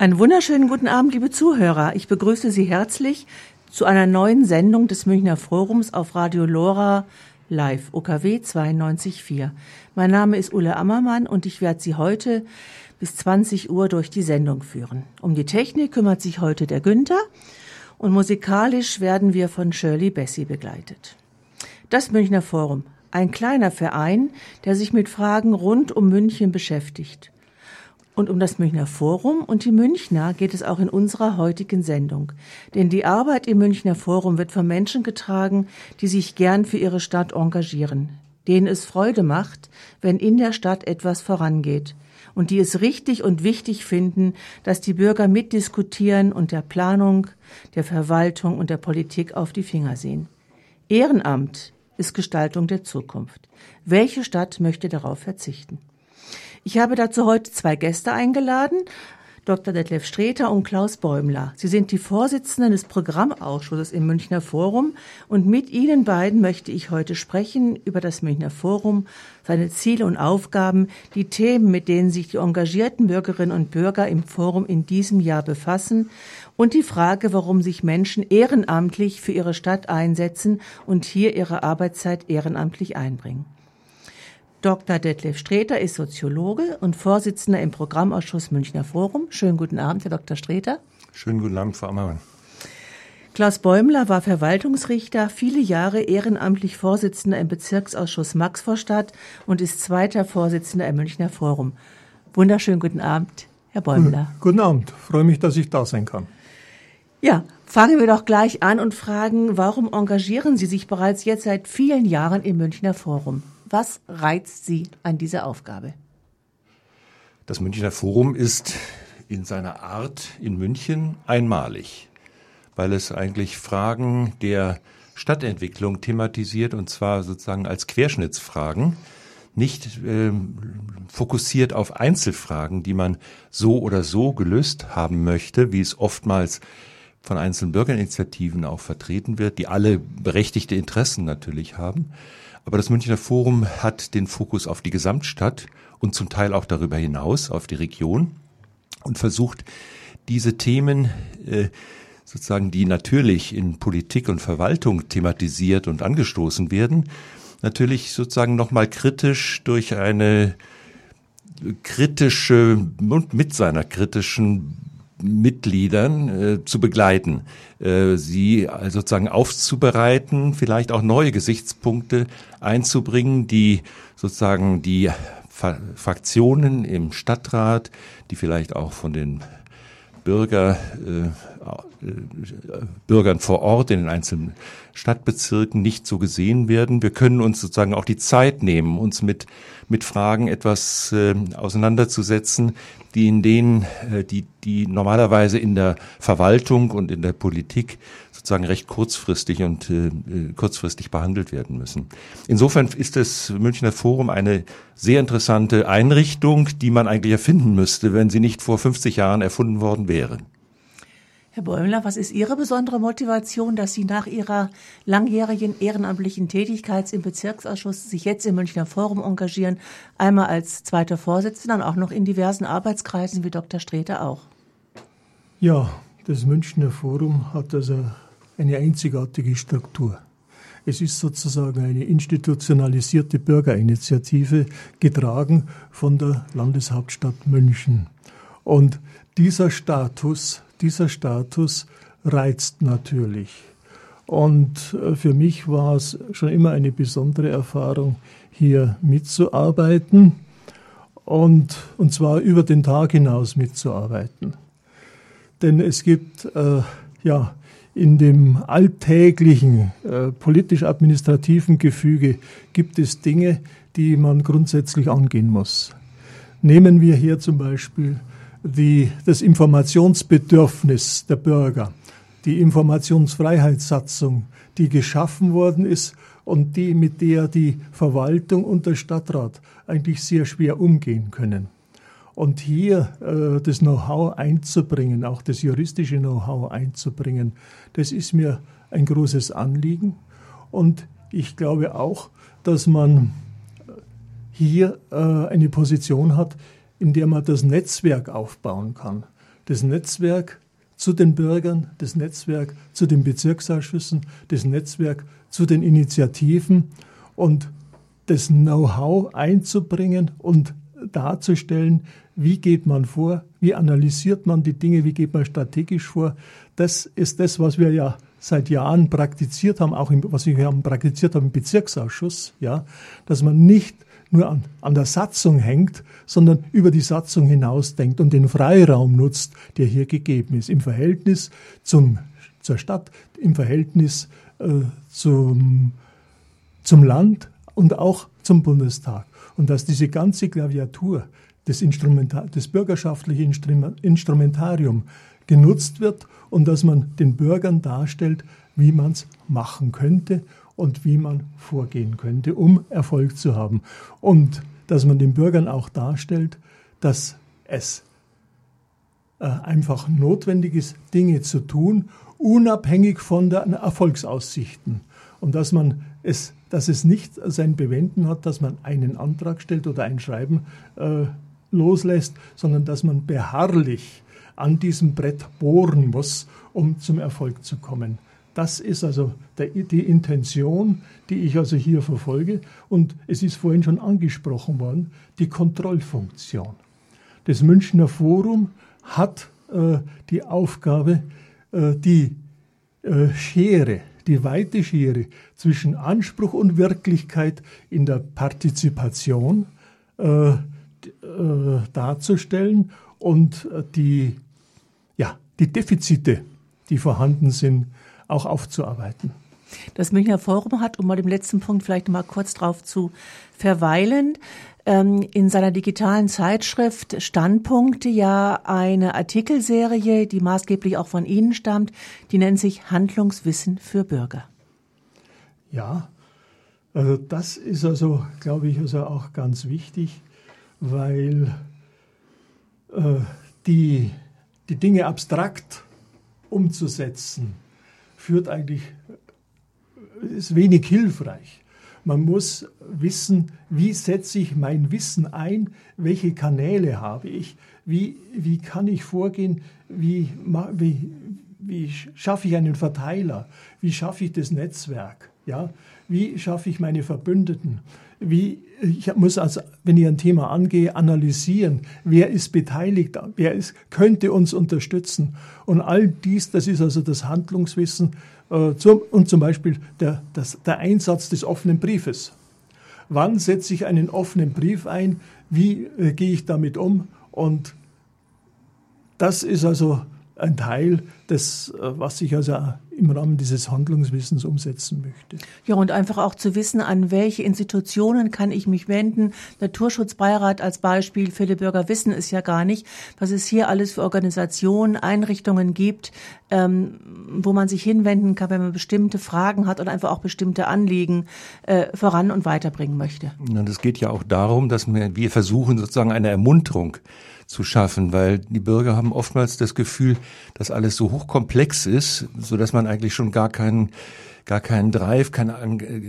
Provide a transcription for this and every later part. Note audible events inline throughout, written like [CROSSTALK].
Einen wunderschönen guten Abend, liebe Zuhörer. Ich begrüße Sie herzlich zu einer neuen Sendung des Münchner Forums auf Radio Lora live, OKW 92.4. Mein Name ist Ulle Ammermann und ich werde Sie heute bis 20 Uhr durch die Sendung führen. Um die Technik kümmert sich heute der Günther und musikalisch werden wir von Shirley Bessie begleitet. Das Münchner Forum, ein kleiner Verein, der sich mit Fragen rund um München beschäftigt. Und um das Münchner Forum und die Münchner geht es auch in unserer heutigen Sendung. Denn die Arbeit im Münchner Forum wird von Menschen getragen, die sich gern für ihre Stadt engagieren, denen es Freude macht, wenn in der Stadt etwas vorangeht und die es richtig und wichtig finden, dass die Bürger mitdiskutieren und der Planung, der Verwaltung und der Politik auf die Finger sehen. Ehrenamt ist Gestaltung der Zukunft. Welche Stadt möchte darauf verzichten? Ich habe dazu heute zwei Gäste eingeladen. Dr. Detlef Streter und Klaus Bäumler. Sie sind die Vorsitzenden des Programmausschusses im Münchner Forum und mit Ihnen beiden möchte ich heute sprechen über das Münchner Forum, seine Ziele und Aufgaben, die Themen, mit denen sich die engagierten Bürgerinnen und Bürger im Forum in diesem Jahr befassen und die Frage, warum sich Menschen ehrenamtlich für ihre Stadt einsetzen und hier ihre Arbeitszeit ehrenamtlich einbringen. Dr. Detlef Streter ist Soziologe und Vorsitzender im Programmausschuss Münchner Forum. Schönen guten Abend, Herr Dr. Streter. Schönen guten Abend, Frau Ammermann. Klaus Bäumler war Verwaltungsrichter, viele Jahre ehrenamtlich Vorsitzender im Bezirksausschuss Maxvorstadt und ist zweiter Vorsitzender im Münchner Forum. Wunderschönen guten Abend, Herr Bäumler. Guten Abend, freue mich, dass ich da sein kann. Ja, fangen wir doch gleich an und fragen, warum engagieren Sie sich bereits jetzt seit vielen Jahren im Münchner Forum? Was reizt Sie an dieser Aufgabe? Das Münchner Forum ist in seiner Art in München einmalig, weil es eigentlich Fragen der Stadtentwicklung thematisiert und zwar sozusagen als Querschnittsfragen, nicht ähm, fokussiert auf Einzelfragen, die man so oder so gelöst haben möchte, wie es oftmals von einzelnen Bürgerinitiativen auch vertreten wird, die alle berechtigte Interessen natürlich haben, aber das Münchner Forum hat den Fokus auf die Gesamtstadt und zum Teil auch darüber hinaus auf die Region und versucht diese Themen äh, sozusagen, die natürlich in Politik und Verwaltung thematisiert und angestoßen werden, natürlich sozusagen nochmal kritisch durch eine kritische und mit seiner kritischen Mitgliedern äh, zu begleiten, äh, sie sozusagen aufzubereiten, vielleicht auch neue Gesichtspunkte einzubringen, die sozusagen die Fa Fraktionen im Stadtrat, die vielleicht auch von den Bürger, äh, äh, Bürgern vor Ort in den einzelnen Stadtbezirken nicht so gesehen werden. Wir können uns sozusagen auch die Zeit nehmen, uns mit, mit Fragen etwas äh, auseinanderzusetzen, die in denen, äh, die, die normalerweise in der Verwaltung und in der Politik sozusagen recht kurzfristig und äh, äh, kurzfristig behandelt werden müssen. Insofern ist das Münchner Forum eine sehr interessante Einrichtung, die man eigentlich erfinden müsste, wenn sie nicht vor 50 Jahren erfunden worden wäre. Herr Bäumler, was ist Ihre besondere Motivation, dass Sie nach Ihrer langjährigen ehrenamtlichen Tätigkeit im Bezirksausschuss sich jetzt im Münchner Forum engagieren, einmal als zweiter Vorsitzender und auch noch in diversen Arbeitskreisen wie Dr. Streter auch? Ja, das Münchner Forum hat also eine einzigartige Struktur. Es ist sozusagen eine institutionalisierte Bürgerinitiative, getragen von der Landeshauptstadt München. Und dieser Status dieser Status reizt natürlich. Und äh, für mich war es schon immer eine besondere Erfahrung, hier mitzuarbeiten und, und zwar über den Tag hinaus mitzuarbeiten. Denn es gibt äh, ja in dem alltäglichen äh, politisch-administrativen Gefüge gibt es Dinge, die man grundsätzlich angehen muss. Nehmen wir hier zum Beispiel die, das Informationsbedürfnis der Bürger, die Informationsfreiheitssatzung, die geschaffen worden ist und die, mit der die Verwaltung und der Stadtrat eigentlich sehr schwer umgehen können. Und hier äh, das Know-how einzubringen, auch das juristische Know-how einzubringen, das ist mir ein großes Anliegen. Und ich glaube auch, dass man hier äh, eine Position hat, in der man das Netzwerk aufbauen kann. das Netzwerk zu den Bürgern, das Netzwerk zu den Bezirksausschüssen, das Netzwerk zu den Initiativen und das Know-how einzubringen und darzustellen, wie geht man vor, wie analysiert man die Dinge, wie geht man strategisch vor. Das ist das, was wir ja seit Jahren praktiziert haben, auch im, was wir haben praktiziert haben im Bezirksausschuss, ja, dass man nicht nur an, an der Satzung hängt, sondern über die Satzung hinaus denkt und den Freiraum nutzt, der hier gegeben ist, im Verhältnis zum, zur Stadt, im Verhältnis äh, zum, zum Land und auch zum Bundestag. Und dass diese ganze Klaviatur, des, Instrumentar das bürgerschaftliche Instrumentarium genutzt wird und dass man den Bürgern darstellt, wie man es machen könnte und wie man vorgehen könnte, um Erfolg zu haben. Und dass man den Bürgern auch darstellt, dass es äh, einfach notwendig ist, Dinge zu tun, unabhängig von den Erfolgsaussichten. Und dass man es, dass es nicht sein Bewenden hat, dass man einen Antrag stellt oder ein Schreiben äh, loslässt, sondern dass man beharrlich an diesem Brett bohren muss, um zum Erfolg zu kommen. Das ist also der, die Intention, die ich also hier verfolge. Und es ist vorhin schon angesprochen worden, die Kontrollfunktion. Das Münchner Forum hat äh, die Aufgabe, äh, die äh, Schere, die weite Schere zwischen Anspruch und Wirklichkeit in der Partizipation äh, äh, darzustellen und äh, die, ja, die Defizite, die vorhanden sind, auch aufzuarbeiten. Das Münchner Forum hat, um mal dem letzten Punkt vielleicht mal kurz drauf zu verweilen, ähm, in seiner digitalen Zeitschrift Standpunkte ja eine Artikelserie, die maßgeblich auch von Ihnen stammt, die nennt sich Handlungswissen für Bürger. Ja, also das ist also, glaube ich, also auch ganz wichtig, weil äh, die, die Dinge abstrakt umzusetzen, führt eigentlich, ist wenig hilfreich. Man muss wissen, wie setze ich mein Wissen ein, welche Kanäle habe ich, wie, wie kann ich vorgehen, wie, wie, wie schaffe ich einen Verteiler, wie schaffe ich das Netzwerk, ja? wie schaffe ich meine Verbündeten, wie, ich muss also, wenn ich ein Thema angehe, analysieren, wer ist beteiligt, wer ist, könnte uns unterstützen. Und all dies, das ist also das Handlungswissen äh, zum, und zum Beispiel der, das, der Einsatz des offenen Briefes. Wann setze ich einen offenen Brief ein? Wie äh, gehe ich damit um? Und das ist also ein Teil des, äh, was ich also im Rahmen dieses Handlungswissens umsetzen möchte. Ja, und einfach auch zu wissen, an welche Institutionen kann ich mich wenden. Naturschutzbeirat als Beispiel, viele Bürger wissen es ja gar nicht, was es hier alles für Organisationen, Einrichtungen gibt, ähm, wo man sich hinwenden kann, wenn man bestimmte Fragen hat oder einfach auch bestimmte Anliegen äh, voran und weiterbringen möchte. Und es geht ja auch darum, dass wir, wir versuchen sozusagen eine Ermunterung zu schaffen, weil die Bürger haben oftmals das Gefühl, dass alles so hochkomplex ist, so dass man eigentlich schon gar keinen gar keinen Drive, kein,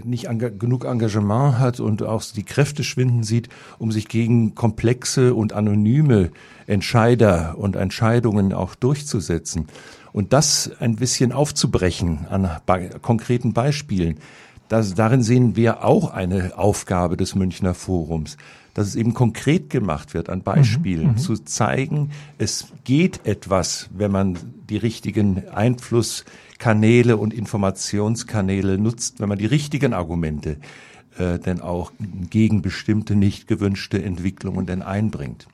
nicht genug Engagement hat und auch die Kräfte schwinden sieht, um sich gegen komplexe und anonyme Entscheider und Entscheidungen auch durchzusetzen. Und das ein bisschen aufzubrechen an konkreten Beispielen. Das, darin sehen wir auch eine Aufgabe des Münchner Forums dass es eben konkret gemacht wird an Beispielen, mhm, mhm, zu zeigen, es geht etwas, wenn man die richtigen Einflusskanäle und Informationskanäle nutzt, wenn man die richtigen Argumente äh, denn auch gegen bestimmte nicht gewünschte Entwicklungen denn einbringt.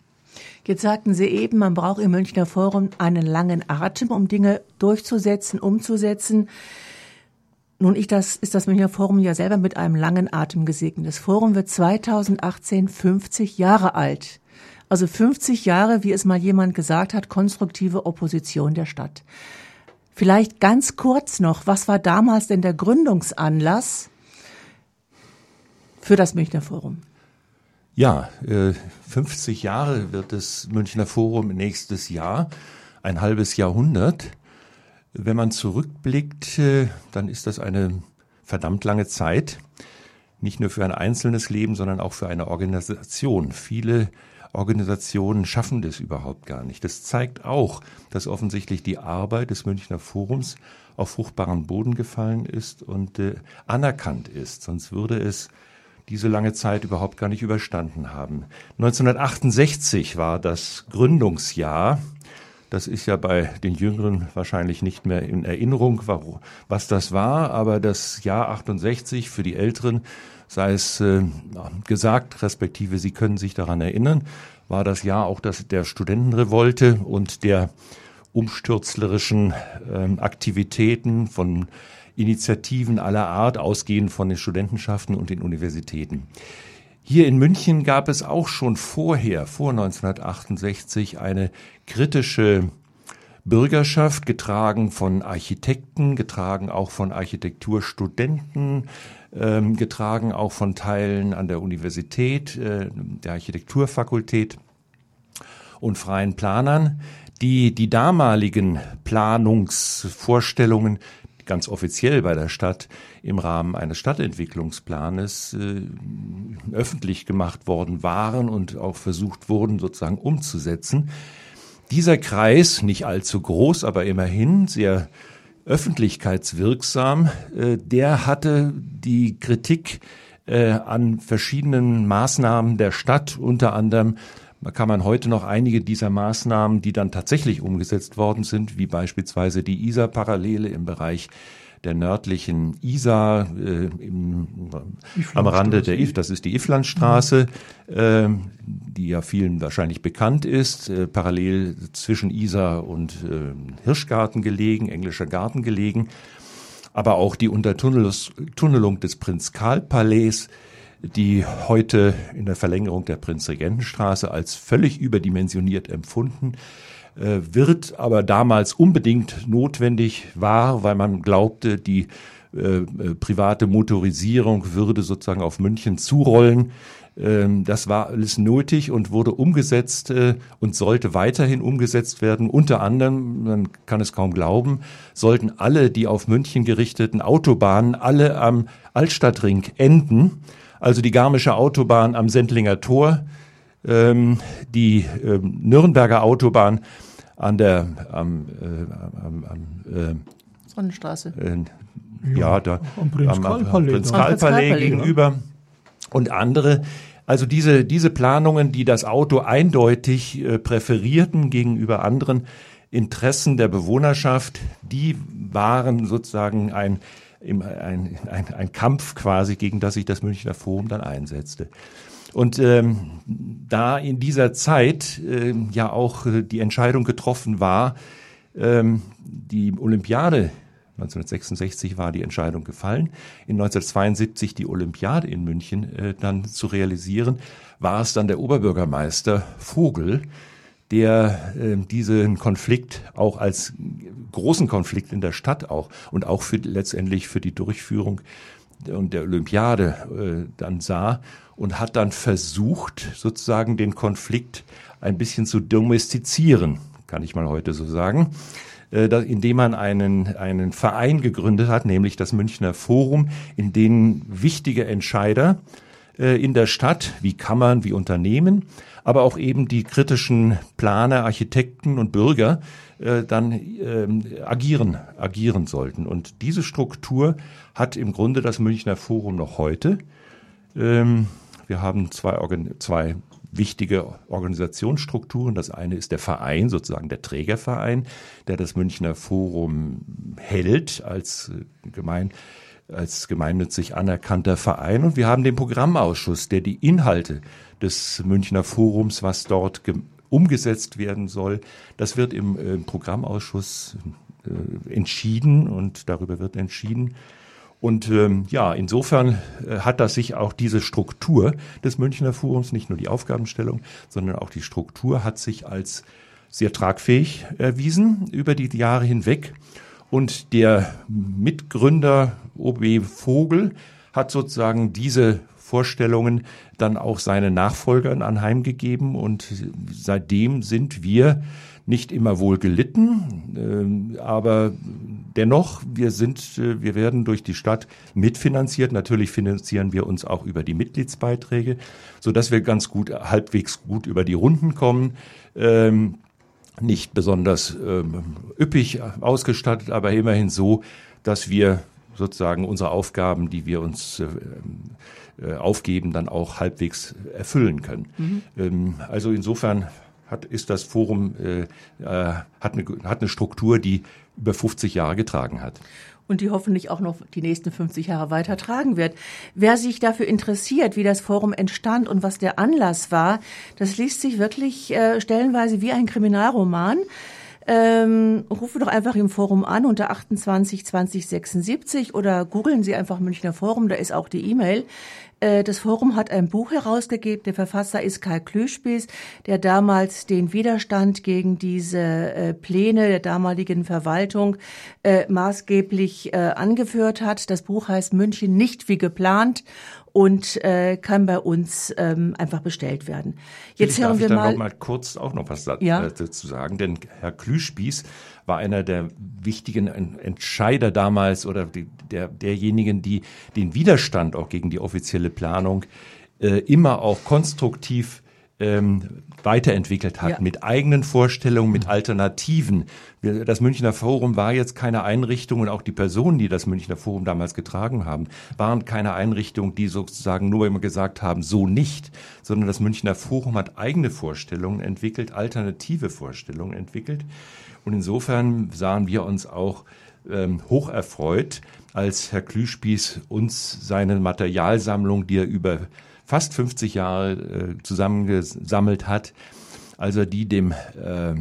Jetzt sagten Sie eben, man braucht im Münchner Forum einen langen Atem, um Dinge durchzusetzen, umzusetzen. Nun ich das, ist das Münchner Forum ja selber mit einem langen Atem gesegnet. Das Forum wird 2018 50 Jahre alt. Also 50 Jahre, wie es mal jemand gesagt hat, konstruktive Opposition der Stadt. Vielleicht ganz kurz noch, was war damals denn der Gründungsanlass für das Münchner Forum? Ja, 50 äh, Jahre wird das Münchner Forum nächstes Jahr, ein halbes Jahrhundert. Wenn man zurückblickt, äh, dann ist das eine verdammt lange Zeit. Nicht nur für ein einzelnes Leben, sondern auch für eine Organisation. Viele Organisationen schaffen das überhaupt gar nicht. Das zeigt auch, dass offensichtlich die Arbeit des Münchner Forums auf fruchtbaren Boden gefallen ist und äh, anerkannt ist. Sonst würde es diese lange Zeit überhaupt gar nicht überstanden haben. 1968 war das Gründungsjahr. Das ist ja bei den Jüngeren wahrscheinlich nicht mehr in Erinnerung, was das war, aber das Jahr 68 für die Älteren, sei es äh, gesagt, respektive Sie können sich daran erinnern, war das Jahr auch das der Studentenrevolte und der umstürzlerischen äh, Aktivitäten von Initiativen aller Art, ausgehend von den Studentenschaften und den Universitäten. Hier in München gab es auch schon vorher, vor 1968, eine kritische Bürgerschaft, getragen von Architekten, getragen auch von Architekturstudenten, ähm, getragen auch von Teilen an der Universität, äh, der Architekturfakultät und freien Planern, die die damaligen Planungsvorstellungen ganz offiziell bei der Stadt im Rahmen eines Stadtentwicklungsplanes äh, öffentlich gemacht worden waren und auch versucht wurden, sozusagen umzusetzen. Dieser Kreis, nicht allzu groß, aber immerhin sehr öffentlichkeitswirksam, äh, der hatte die Kritik äh, an verschiedenen Maßnahmen der Stadt, unter anderem kann man heute noch einige dieser Maßnahmen, die dann tatsächlich umgesetzt worden sind, wie beispielsweise die ISA-Parallele im Bereich der nördlichen Isar äh, im, am Rande der IF, das ist die Iflandstraße, äh, die ja vielen wahrscheinlich bekannt ist, äh, parallel zwischen Isar und äh, Hirschgarten gelegen, englischer Garten gelegen, aber auch die Untertunnelung des Prinz-Karl-Palais die heute in der Verlängerung der Prinzregentenstraße als völlig überdimensioniert empfunden äh, wird, aber damals unbedingt notwendig war, weil man glaubte, die äh, äh private Motorisierung würde sozusagen auf München zurollen. Ähm, das war alles nötig und wurde umgesetzt und sollte weiterhin umgesetzt werden. Unter anderem, man kann es kaum glauben, sollten alle die auf München gerichteten Autobahnen alle am Altstadtring enden also die Garmische Autobahn am Sendlinger Tor, ähm, die ähm, Nürnberger Autobahn an der am, äh, am, am äh, Sonnenstraße. Äh, ja, da am Prinz gegenüber und andere. Also diese, diese Planungen, die das Auto eindeutig äh, präferierten gegenüber anderen Interessen der Bewohnerschaft, die waren sozusagen ein ein, ein, ein Kampf quasi, gegen das sich das Münchner Forum dann einsetzte. Und ähm, da in dieser Zeit äh, ja auch äh, die Entscheidung getroffen war, ähm, die Olympiade 1966 war die Entscheidung gefallen, in 1972 die Olympiade in München äh, dann zu realisieren, war es dann der Oberbürgermeister Vogel, der äh, diesen Konflikt auch als großen Konflikt in der Stadt auch und auch für letztendlich für die Durchführung und der Olympiade äh, dann sah und hat dann versucht, sozusagen den Konflikt ein bisschen zu domestizieren, kann ich mal heute so sagen, äh, indem man einen, einen Verein gegründet hat, nämlich das Münchner Forum, in dem wichtige Entscheider in der Stadt, wie Kammern, wie Unternehmen, aber auch eben die kritischen Planer, Architekten und Bürger äh, dann ähm, agieren, agieren sollten. Und diese Struktur hat im Grunde das Münchner Forum noch heute. Ähm, wir haben zwei, Organ zwei wichtige Organisationsstrukturen. Das eine ist der Verein, sozusagen der Trägerverein, der das Münchner Forum hält als äh, gemein als gemeinnützig anerkannter Verein. Und wir haben den Programmausschuss, der die Inhalte des Münchner Forums, was dort umgesetzt werden soll. Das wird im, äh, Programmausschuss äh, entschieden und darüber wird entschieden. Und ähm, ja, insofern äh, hat das sich auch diese Struktur des Münchner Forums, nicht nur die Aufgabenstellung, sondern auch die Struktur hat sich als sehr tragfähig erwiesen über die Jahre hinweg. Und der Mitgründer OB Vogel hat sozusagen diese Vorstellungen dann auch seinen Nachfolgern anheimgegeben und seitdem sind wir nicht immer wohl gelitten, äh, aber dennoch, wir sind, äh, wir werden durch die Stadt mitfinanziert. Natürlich finanzieren wir uns auch über die Mitgliedsbeiträge, so dass wir ganz gut, halbwegs gut über die Runden kommen. Ähm, nicht besonders ähm, üppig ausgestattet, aber immerhin so, dass wir sozusagen unsere Aufgaben, die wir uns äh, äh, aufgeben, dann auch halbwegs erfüllen können. Mhm. Ähm, also insofern hat, ist das Forum äh, äh, hat, eine, hat eine Struktur, die über 50 Jahre getragen hat und die hoffentlich auch noch die nächsten 50 Jahre weiter tragen wird. Wer sich dafür interessiert, wie das Forum entstand und was der Anlass war, das liest sich wirklich äh, stellenweise wie ein Kriminalroman. Ähm, rufen doch einfach im Forum an unter 28 20 76 oder googeln Sie einfach Münchner Forum, da ist auch die E-Mail. Äh, das Forum hat ein Buch herausgegeben. Der Verfasser ist Karl Klüspies, der damals den Widerstand gegen diese äh, Pläne der damaligen Verwaltung äh, maßgeblich angeführt hat. Das Buch heißt München nicht wie geplant und äh, kann bei uns ähm, einfach bestellt werden. Jetzt hören wir mal, noch mal kurz auch noch was ja? dazu sagen, denn Herr Klüspies war einer der wichtigen Entscheider damals oder die, der, derjenigen, die den Widerstand auch gegen die offizielle Planung äh, immer auch konstruktiv ähm, weiterentwickelt hat, ja. mit eigenen Vorstellungen, mit Alternativen. Wir, das Münchner Forum war jetzt keine Einrichtung und auch die Personen, die das Münchner Forum damals getragen haben, waren keine Einrichtung, die sozusagen nur immer gesagt haben, so nicht, sondern das Münchner Forum hat eigene Vorstellungen entwickelt, alternative Vorstellungen entwickelt. Und insofern sahen wir uns auch ähm, hoch erfreut, als Herr Klüspieß uns seine Materialsammlung, die er über fast 50 Jahre äh, zusammengesammelt hat, als er die dem äh,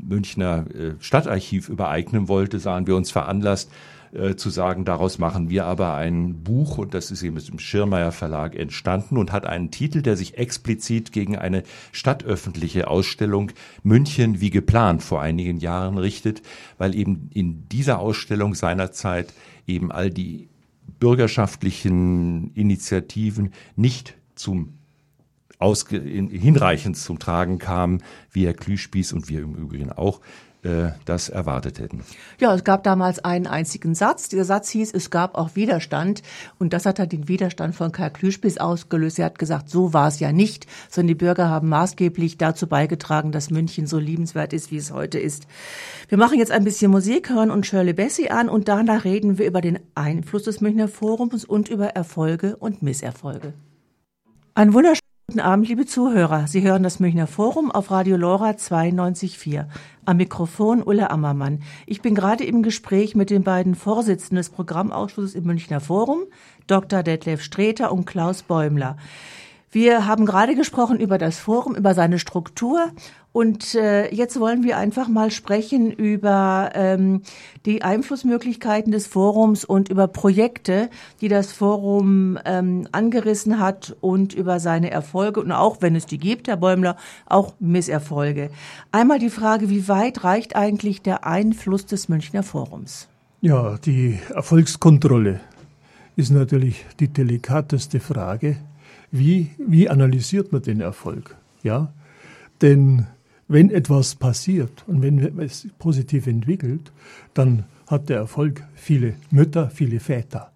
Münchner äh, Stadtarchiv übereignen wollte, sahen wir uns veranlasst, äh, zu sagen, daraus machen wir aber ein Buch. Und das ist eben im Schirmeier Verlag entstanden und hat einen Titel, der sich explizit gegen eine stadtöffentliche Ausstellung München wie geplant vor einigen Jahren richtet, weil eben in dieser Ausstellung seinerzeit eben all die bürgerschaftlichen Initiativen nicht zum ausge, in, hinreichend zum Tragen kamen, wie Herr Klüspieß und wir im Übrigen auch äh, das erwartet hätten. Ja, es gab damals einen einzigen Satz. Dieser Satz hieß, es gab auch Widerstand. Und das hat dann den Widerstand von Karl Klüspis ausgelöst. Er hat gesagt, so war es ja nicht, sondern die Bürger haben maßgeblich dazu beigetragen, dass München so liebenswert ist, wie es heute ist. Wir machen jetzt ein bisschen Musik, hören und Shirley Bessie an und danach reden wir über den Einfluss des Münchner Forums und über Erfolge und Misserfolge. Ein wunderschöner Guten Abend, liebe Zuhörer. Sie hören das Münchner Forum auf Radio Lora 92.4. Am Mikrofon Ulle Ammermann. Ich bin gerade im Gespräch mit den beiden Vorsitzenden des Programmausschusses im Münchner Forum, Dr. Detlef Streter und Klaus Bäumler. Wir haben gerade gesprochen über das Forum, über seine Struktur und äh, jetzt wollen wir einfach mal sprechen über ähm, die Einflussmöglichkeiten des Forums und über Projekte, die das Forum ähm, angerissen hat und über seine Erfolge und auch, wenn es die gibt, Herr Bäumler, auch Misserfolge. Einmal die Frage, wie weit reicht eigentlich der Einfluss des Münchner Forums? Ja, die Erfolgskontrolle ist natürlich die delikateste Frage wie, wie analysiert man den Erfolg? Ja, denn wenn etwas passiert und wenn es positiv entwickelt, dann hat der Erfolg viele Mütter, viele Väter.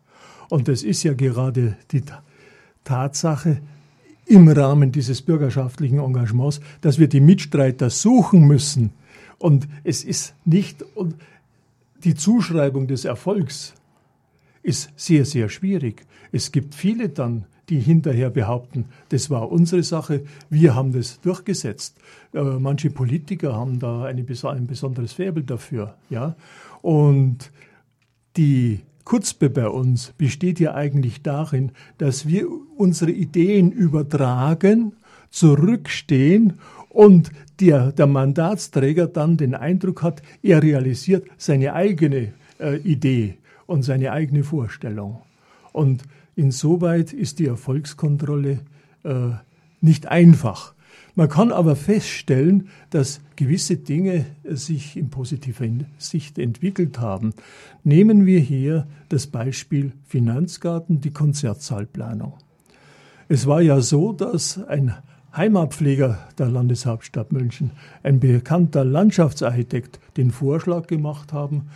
Und das ist ja gerade die Tatsache im Rahmen dieses bürgerschaftlichen Engagements, dass wir die Mitstreiter suchen müssen. Und es ist nicht, die Zuschreibung des Erfolgs ist sehr, sehr schwierig. Es gibt viele dann, die hinterher behaupten, das war unsere Sache, wir haben das durchgesetzt. Äh, manche Politiker haben da eine, ein besonderes Faible dafür. Ja? Und die Kurzbe bei uns besteht ja eigentlich darin, dass wir unsere Ideen übertragen, zurückstehen und der, der Mandatsträger dann den Eindruck hat, er realisiert seine eigene äh, Idee und seine eigene Vorstellung. Und Insoweit ist die Erfolgskontrolle äh, nicht einfach. Man kann aber feststellen, dass gewisse Dinge sich in positiver Sicht entwickelt haben. Nehmen wir hier das Beispiel Finanzgarten, die Konzertsaalplanung. Es war ja so, dass ein Heimatpfleger der Landeshauptstadt München, ein bekannter Landschaftsarchitekt, den Vorschlag gemacht haben,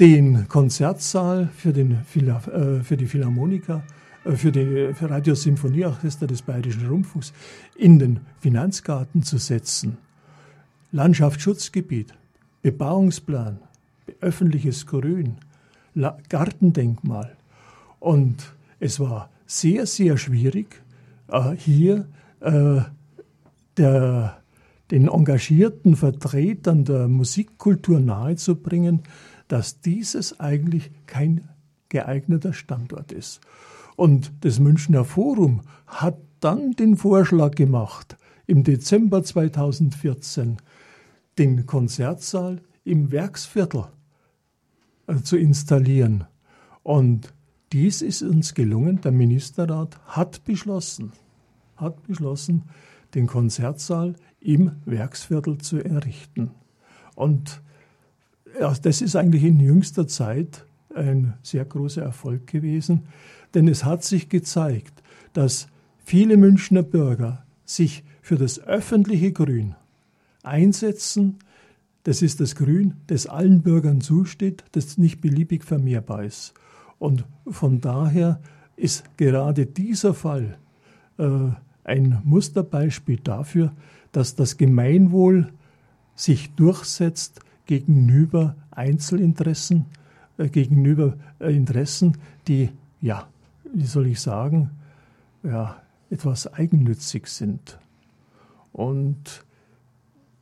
den Konzertsaal für, den, äh, für die Philharmoniker, äh, für die für Radiosymphonieorchester des Bayerischen Rundfunks in den Finanzgarten zu setzen. Landschaftsschutzgebiet, Bebauungsplan, öffentliches Grün, Gartendenkmal. Und es war sehr, sehr schwierig, äh, hier der, den engagierten Vertretern der Musikkultur nahezubringen, dass dieses eigentlich kein geeigneter Standort ist. Und das Münchner Forum hat dann den Vorschlag gemacht, im Dezember 2014 den Konzertsaal im Werksviertel äh, zu installieren. Und dies ist uns gelungen. Der Ministerrat hat beschlossen, hat beschlossen, den Konzertsaal im Werksviertel zu errichten. Und ja, das ist eigentlich in jüngster Zeit ein sehr großer Erfolg gewesen, denn es hat sich gezeigt, dass viele Münchner Bürger sich für das öffentliche Grün einsetzen. Das ist das Grün, das allen Bürgern zusteht, das nicht beliebig vermehrbar ist. Und von daher ist gerade dieser Fall äh, ein Musterbeispiel dafür, dass das Gemeinwohl sich durchsetzt gegenüber Einzelinteressen, äh, gegenüber äh, Interessen, die, ja, wie soll ich sagen, ja, etwas eigennützig sind. Und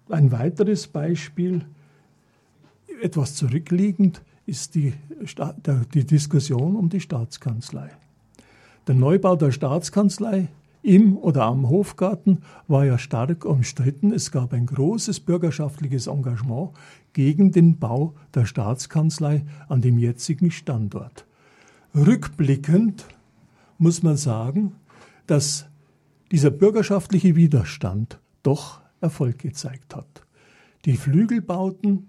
ein weiteres Beispiel, etwas zurückliegend, ist die, die Diskussion um die Staatskanzlei. Der Neubau der Staatskanzlei im oder am Hofgarten war ja stark umstritten. Es gab ein großes bürgerschaftliches Engagement gegen den Bau der Staatskanzlei an dem jetzigen Standort. Rückblickend muss man sagen, dass dieser bürgerschaftliche Widerstand doch Erfolg gezeigt hat. Die Flügelbauten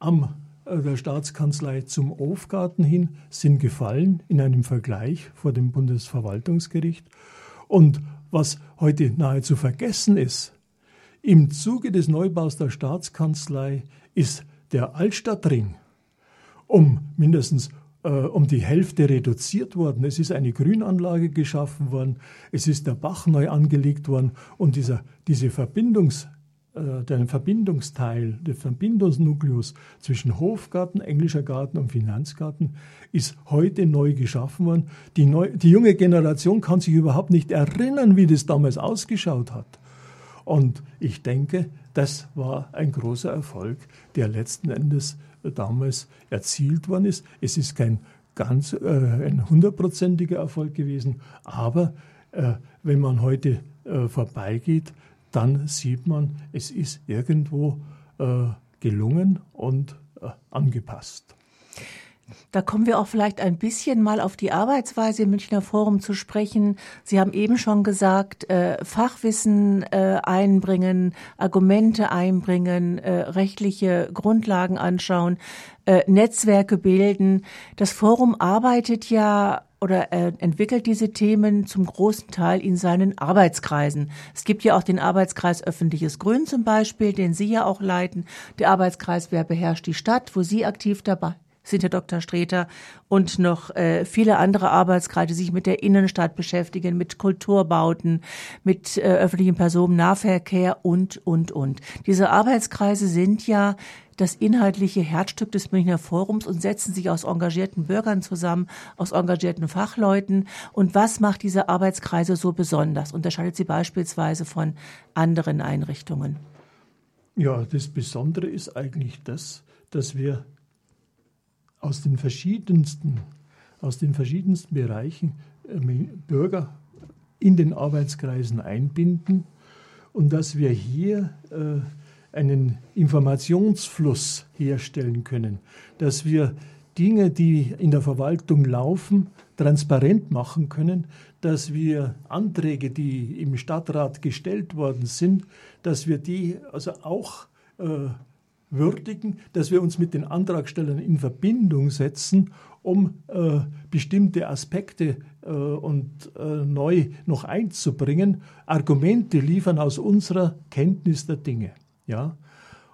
am äh, der Staatskanzlei zum Hofgarten hin sind gefallen in einem Vergleich vor dem Bundesverwaltungsgericht und was heute nahezu vergessen ist, im Zuge des Neubaus der Staatskanzlei ist der Altstadtring um mindestens äh, um die Hälfte reduziert worden. Es ist eine Grünanlage geschaffen worden, es ist der Bach neu angelegt worden und dieser, diese Verbindungs, äh, der Verbindungsteil, der Verbindungsnukleus zwischen Hofgarten, Englischer Garten und Finanzgarten ist heute neu geschaffen worden. Die, neu, die junge Generation kann sich überhaupt nicht erinnern, wie das damals ausgeschaut hat. Und ich denke, das war ein großer Erfolg, der letzten Endes damals erzielt worden ist. Es ist kein ganz äh, ein hundertprozentiger Erfolg gewesen, aber äh, wenn man heute äh, vorbeigeht, dann sieht man, es ist irgendwo äh, gelungen und äh, angepasst. Da kommen wir auch vielleicht ein bisschen mal auf die Arbeitsweise im Münchner Forum zu sprechen. Sie haben eben schon gesagt, äh, Fachwissen äh, einbringen, Argumente einbringen, äh, rechtliche Grundlagen anschauen, Netzwerke bilden. Das Forum arbeitet ja oder entwickelt diese Themen zum großen Teil in seinen Arbeitskreisen. Es gibt ja auch den Arbeitskreis Öffentliches Grün zum Beispiel, den Sie ja auch leiten. Der Arbeitskreis Wer beherrscht die Stadt, wo Sie aktiv dabei sind Herr Dr. Streter und noch äh, viele andere Arbeitskreise, die sich mit der Innenstadt beschäftigen, mit Kulturbauten, mit äh, öffentlichem Personennahverkehr und, und, und. Diese Arbeitskreise sind ja das inhaltliche Herzstück des Münchner Forums und setzen sich aus engagierten Bürgern zusammen, aus engagierten Fachleuten. Und was macht diese Arbeitskreise so besonders? Unterscheidet sie beispielsweise von anderen Einrichtungen? Ja, das Besondere ist eigentlich das, dass wir aus den verschiedensten, aus den verschiedensten Bereichen äh, Bürger in den Arbeitskreisen einbinden und dass wir hier äh, einen Informationsfluss herstellen können, dass wir Dinge, die in der Verwaltung laufen, transparent machen können, dass wir Anträge, die im Stadtrat gestellt worden sind, dass wir die also auch äh, würdigen, dass wir uns mit den Antragstellern in Verbindung setzen, um äh, bestimmte Aspekte äh, und äh, neu noch einzubringen, Argumente liefern aus unserer Kenntnis der Dinge. Ja?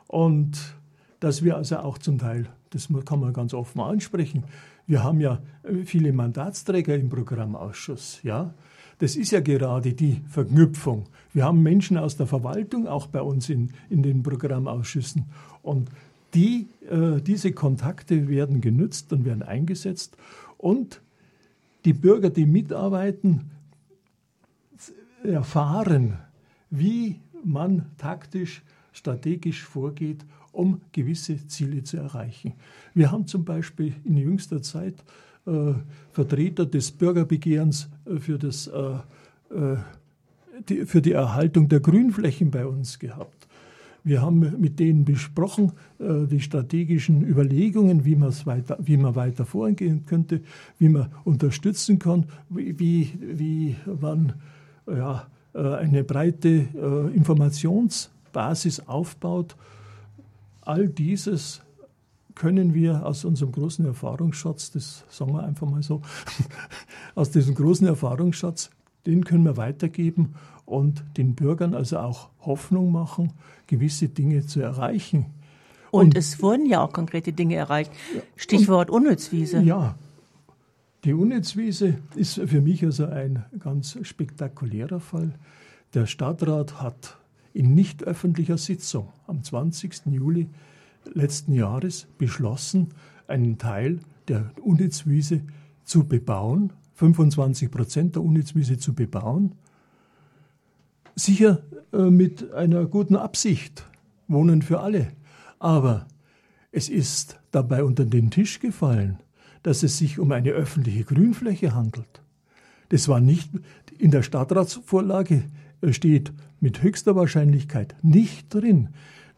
Und dass wir also auch zum Teil, das kann man ganz offen ansprechen, wir haben ja äh, viele Mandatsträger im Programmausschuss, ja. Das ist ja gerade die Verknüpfung. Wir haben Menschen aus der Verwaltung, auch bei uns in, in den Programmausschüssen. Und die, äh, diese Kontakte werden genützt und werden eingesetzt. Und die Bürger, die mitarbeiten, erfahren, wie man taktisch, strategisch vorgeht, um gewisse Ziele zu erreichen. Wir haben zum Beispiel in jüngster Zeit äh, Vertreter des Bürgerbegehrens für, das, äh, äh, die, für die Erhaltung der Grünflächen bei uns gehabt. Wir haben mit denen besprochen, äh, die strategischen Überlegungen, wie, weiter, wie man weiter vorgehen könnte, wie man unterstützen kann, wie, wie, man ja, eine breite Informationsbasis aufbaut. All dieses können wir aus unserem großen Erfahrungsschatz, das sagen wir einfach mal so, [LAUGHS] aus diesem großen Erfahrungsschatz, den können wir weitergeben und den Bürgern also auch Hoffnung machen, gewisse Dinge zu erreichen. Und, und es wurden ja auch konkrete Dinge erreicht. Stichwort und, Unnützwiese. Ja, die Unnützwiese ist für mich also ein ganz spektakulärer Fall. Der Stadtrat hat in nicht öffentlicher Sitzung am 20. Juli letzten Jahres beschlossen, einen Teil der Unnützwiese zu bebauen, 25 Prozent der Unnützwiese zu bebauen. Sicher äh, mit einer guten Absicht, Wohnen für alle. Aber es ist dabei unter den Tisch gefallen, dass es sich um eine öffentliche Grünfläche handelt. Das war nicht in der Stadtratsvorlage äh, steht mit höchster Wahrscheinlichkeit nicht drin,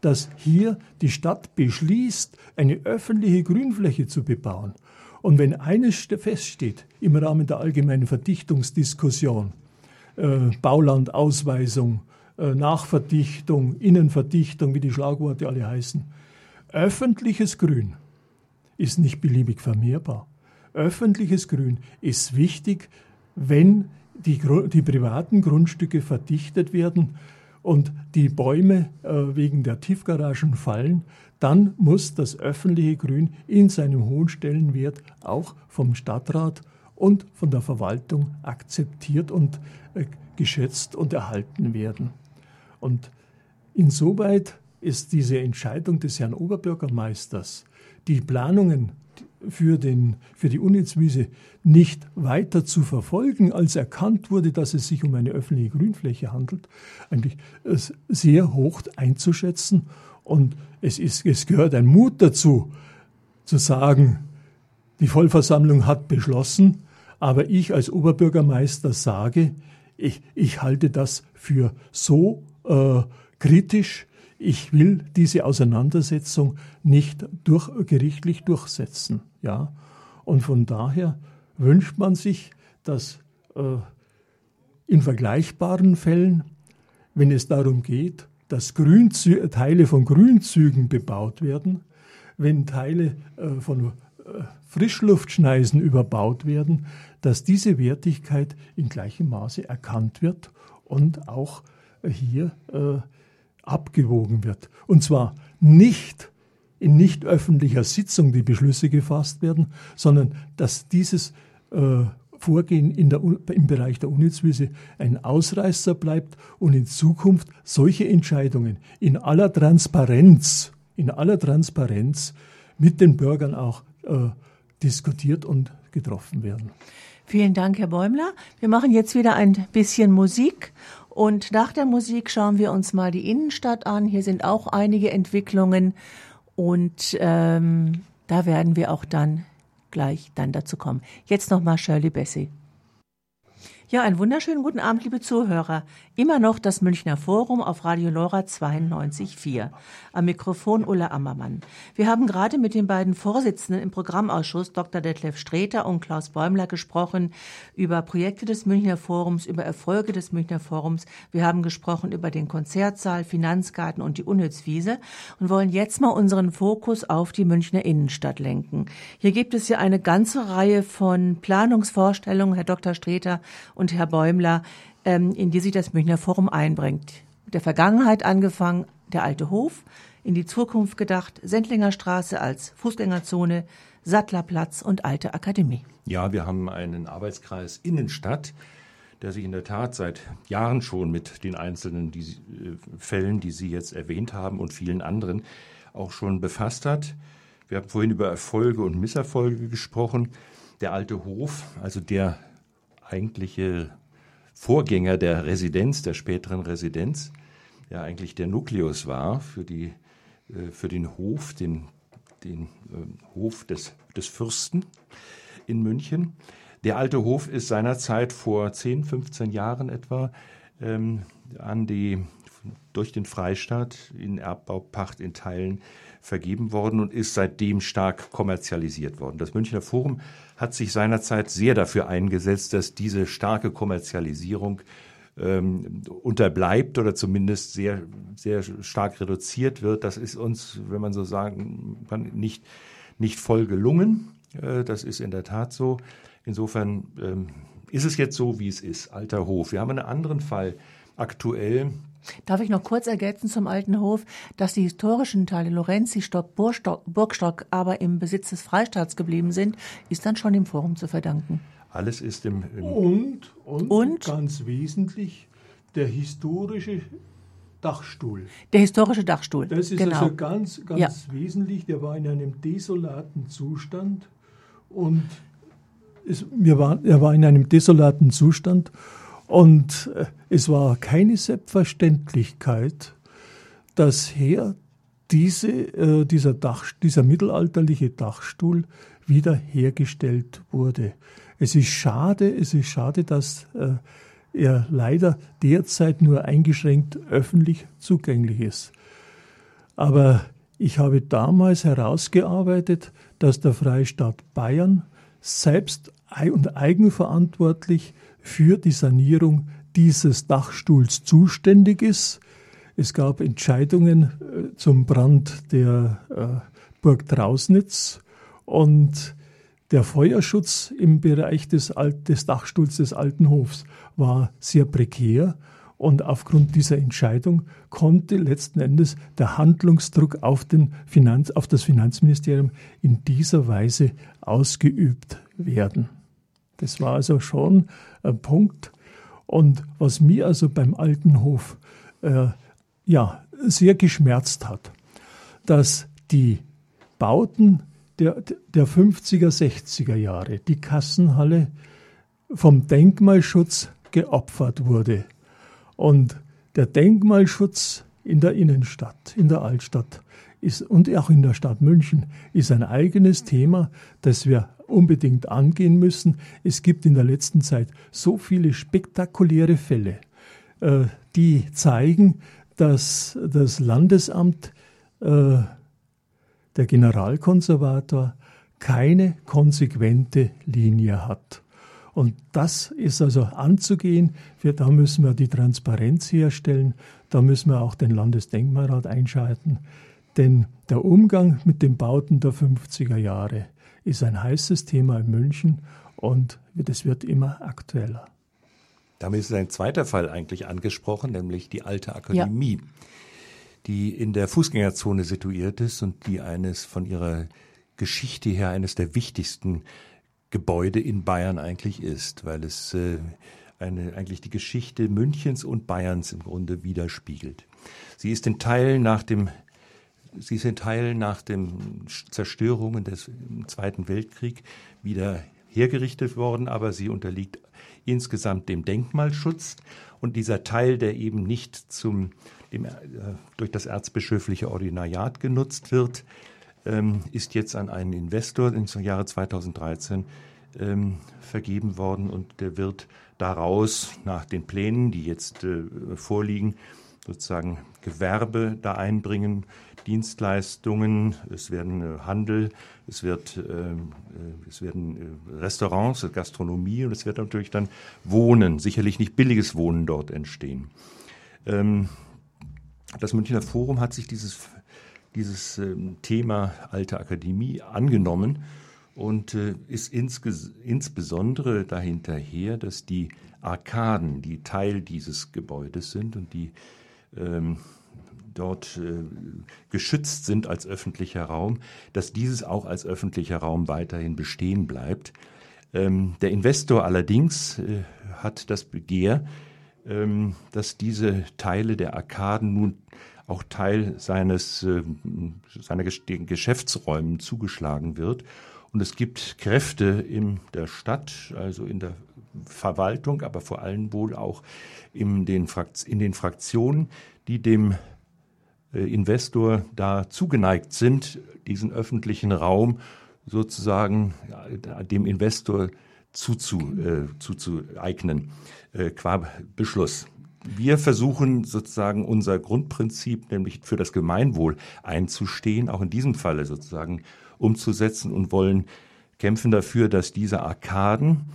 dass hier die Stadt beschließt, eine öffentliche Grünfläche zu bebauen. Und wenn eines feststeht im Rahmen der allgemeinen Verdichtungsdiskussion, äh, Baulandausweisung, äh, Nachverdichtung, Innenverdichtung, wie die Schlagworte alle heißen, öffentliches Grün ist nicht beliebig vermehrbar. Öffentliches Grün ist wichtig, wenn die, die privaten Grundstücke verdichtet werden und die Bäume äh, wegen der Tiefgaragen fallen, dann muss das öffentliche Grün in seinem hohen Stellenwert auch vom Stadtrat und von der Verwaltung akzeptiert und äh, geschätzt und erhalten werden. Und insoweit ist diese Entscheidung des Herrn Oberbürgermeisters, die Planungen für, den, für die Unitzwiese nicht weiter zu verfolgen, als erkannt wurde, dass es sich um eine öffentliche Grünfläche handelt, eigentlich sehr hoch einzuschätzen. Und es, ist, es gehört ein Mut dazu, zu sagen, die Vollversammlung hat beschlossen, aber ich als Oberbürgermeister sage, ich, ich halte das für so äh, kritisch, ich will diese Auseinandersetzung nicht durch, gerichtlich durchsetzen. Ja? Und von daher wünscht man sich, dass äh, in vergleichbaren Fällen, wenn es darum geht, dass Grünzü Teile von Grünzügen bebaut werden, wenn Teile äh, von äh, Frischluftschneisen überbaut werden, dass diese Wertigkeit in gleichem Maße erkannt wird und auch hier äh, abgewogen wird. Und zwar nicht in nicht öffentlicher Sitzung die Beschlüsse gefasst werden, sondern dass dieses äh, Vorgehen in der, im Bereich der Unnützwiese ein Ausreißer bleibt und in Zukunft solche Entscheidungen in aller Transparenz, in aller Transparenz mit den Bürgern auch äh, diskutiert und getroffen werden. Vielen Dank, Herr Bäumler. Wir machen jetzt wieder ein bisschen Musik und nach der Musik schauen wir uns mal die Innenstadt an. Hier sind auch einige Entwicklungen und ähm, da werden wir auch dann gleich dann dazu kommen. Jetzt nochmal Shirley Bessie. Ja, einen wunderschönen guten Abend, liebe Zuhörer. Immer noch das Münchner Forum auf Radio Lora 92.4. Am Mikrofon Ulla Ammermann. Wir haben gerade mit den beiden Vorsitzenden im Programmausschuss, Dr. Detlef Streter und Klaus Bäumler, gesprochen über Projekte des Münchner Forums, über Erfolge des Münchner Forums. Wir haben gesprochen über den Konzertsaal, Finanzgarten und die Unnützwiese und wollen jetzt mal unseren Fokus auf die Münchner Innenstadt lenken. Hier gibt es ja eine ganze Reihe von Planungsvorstellungen, Herr Dr. Streter und Herr Bäumler, ähm, in die sich das Münchner Forum einbringt. Mit der Vergangenheit angefangen, der alte Hof, in die Zukunft gedacht, Sendlinger Straße als Fußgängerzone, Sattlerplatz und Alte Akademie. Ja, wir haben einen Arbeitskreis Innenstadt, der sich in der Tat seit Jahren schon mit den einzelnen die, äh, Fällen, die Sie jetzt erwähnt haben und vielen anderen auch schon befasst hat. Wir haben vorhin über Erfolge und Misserfolge gesprochen. Der alte Hof, also der eigentliche Vorgänger der Residenz, der späteren Residenz, ja eigentlich der Nukleus war für, die, äh, für den Hof, den, den äh, Hof des, des Fürsten in München. Der alte Hof ist seinerzeit vor 10, 15 Jahren etwa ähm, an die, durch den Freistaat in Erbbaupacht in Teilen vergeben worden und ist seitdem stark kommerzialisiert worden. Das Münchner Forum hat sich seinerzeit sehr dafür eingesetzt, dass diese starke Kommerzialisierung ähm, unterbleibt oder zumindest sehr, sehr stark reduziert wird. Das ist uns, wenn man so sagen kann, nicht, nicht voll gelungen. Äh, das ist in der Tat so. Insofern ähm, ist es jetzt so, wie es ist. Alter Hof. Wir haben einen anderen Fall aktuell. Darf ich noch kurz ergänzen zum Alten Hof, dass die historischen Teile Lorenzi, Stock, Burgstock, aber im Besitz des Freistaats geblieben sind, ist dann schon dem Forum zu verdanken. Alles ist im, im und, und, und ganz wesentlich der historische Dachstuhl. Der historische Dachstuhl. Das ist genau. also ganz, ganz ja. wesentlich. Der war in einem desolaten Zustand und es, wir waren, er war in einem desolaten Zustand und äh, es war keine Selbstverständlichkeit, dass hier diese, äh, dieser, Dach, dieser mittelalterliche Dachstuhl wiederhergestellt wurde. Es ist schade, es ist schade, dass äh, er leider derzeit nur eingeschränkt öffentlich zugänglich ist. Aber ich habe damals herausgearbeitet, dass der Freistaat Bayern selbst und eigenverantwortlich für die Sanierung dieses Dachstuhls zuständig ist. Es gab Entscheidungen äh, zum Brand der äh, Burg Trausnitz und der Feuerschutz im Bereich des, des Dachstuhls des Alten Hofs war sehr prekär und aufgrund dieser Entscheidung konnte letzten Endes der Handlungsdruck auf, den Finanz, auf das Finanzministerium in dieser Weise ausgeübt werden. Das war also schon ein Punkt. Und was mir also beim Alten Hof äh, ja, sehr geschmerzt hat, dass die Bauten der, der 50er, 60er Jahre, die Kassenhalle vom Denkmalschutz geopfert wurde. Und der Denkmalschutz in der Innenstadt, in der Altstadt ist, und auch in der Stadt München ist ein eigenes Thema, das wir unbedingt angehen müssen. Es gibt in der letzten Zeit so viele spektakuläre Fälle, äh, die zeigen, dass das Landesamt, äh, der Generalkonservator, keine konsequente Linie hat. Und das ist also anzugehen. Wir, da müssen wir die Transparenz herstellen. Da müssen wir auch den Landesdenkmalrat einschalten. Denn der Umgang mit den Bauten der 50er Jahre ist ein heißes Thema in München und das wird immer aktueller. Damit ist ein zweiter Fall eigentlich angesprochen, nämlich die alte Akademie, ja. die in der Fußgängerzone situiert ist und die eines von ihrer Geschichte her eines der wichtigsten Gebäude in Bayern eigentlich ist, weil es äh, eine, eigentlich die Geschichte Münchens und Bayerns im Grunde widerspiegelt. Sie ist in Teilen nach dem Sie sind Teil nach den Zerstörungen des Zweiten Weltkrieg wieder hergerichtet worden, aber sie unterliegt insgesamt dem Denkmalschutz. Und dieser Teil, der eben nicht zum, dem, äh, durch das erzbischöfliche Ordinariat genutzt wird, ähm, ist jetzt an einen Investor im Jahre 2013 ähm, vergeben worden und der wird daraus nach den Plänen, die jetzt äh, vorliegen, sozusagen Gewerbe da einbringen, Dienstleistungen, es werden äh, Handel, es wird, ähm, äh, es werden äh, Restaurants, Gastronomie und es wird natürlich dann Wohnen, sicherlich nicht billiges Wohnen dort entstehen. Ähm, das Münchner Forum hat sich dieses, dieses ähm, Thema Alte Akademie angenommen und ist insbesondere dahinterher, dass die Arkaden, die Teil dieses Gebäudes sind und die dort äh, geschützt sind als öffentlicher Raum, dass dieses auch als öffentlicher Raum weiterhin bestehen bleibt. Ähm, der Investor allerdings äh, hat das Begehr, ähm, dass diese Teile der Arkaden nun auch Teil seines äh, seiner Geschäftsräumen zugeschlagen wird. Und es gibt Kräfte in der Stadt, also in der Verwaltung, aber vor allem wohl auch in den, in den Fraktionen, die dem Investor da zugeneigt sind, diesen öffentlichen Raum sozusagen dem Investor zuzu, äh, zuzueignen, äh, qua Beschluss. Wir versuchen sozusagen unser Grundprinzip, nämlich für das Gemeinwohl einzustehen, auch in diesem Falle sozusagen umzusetzen und wollen kämpfen dafür, dass diese Arkaden,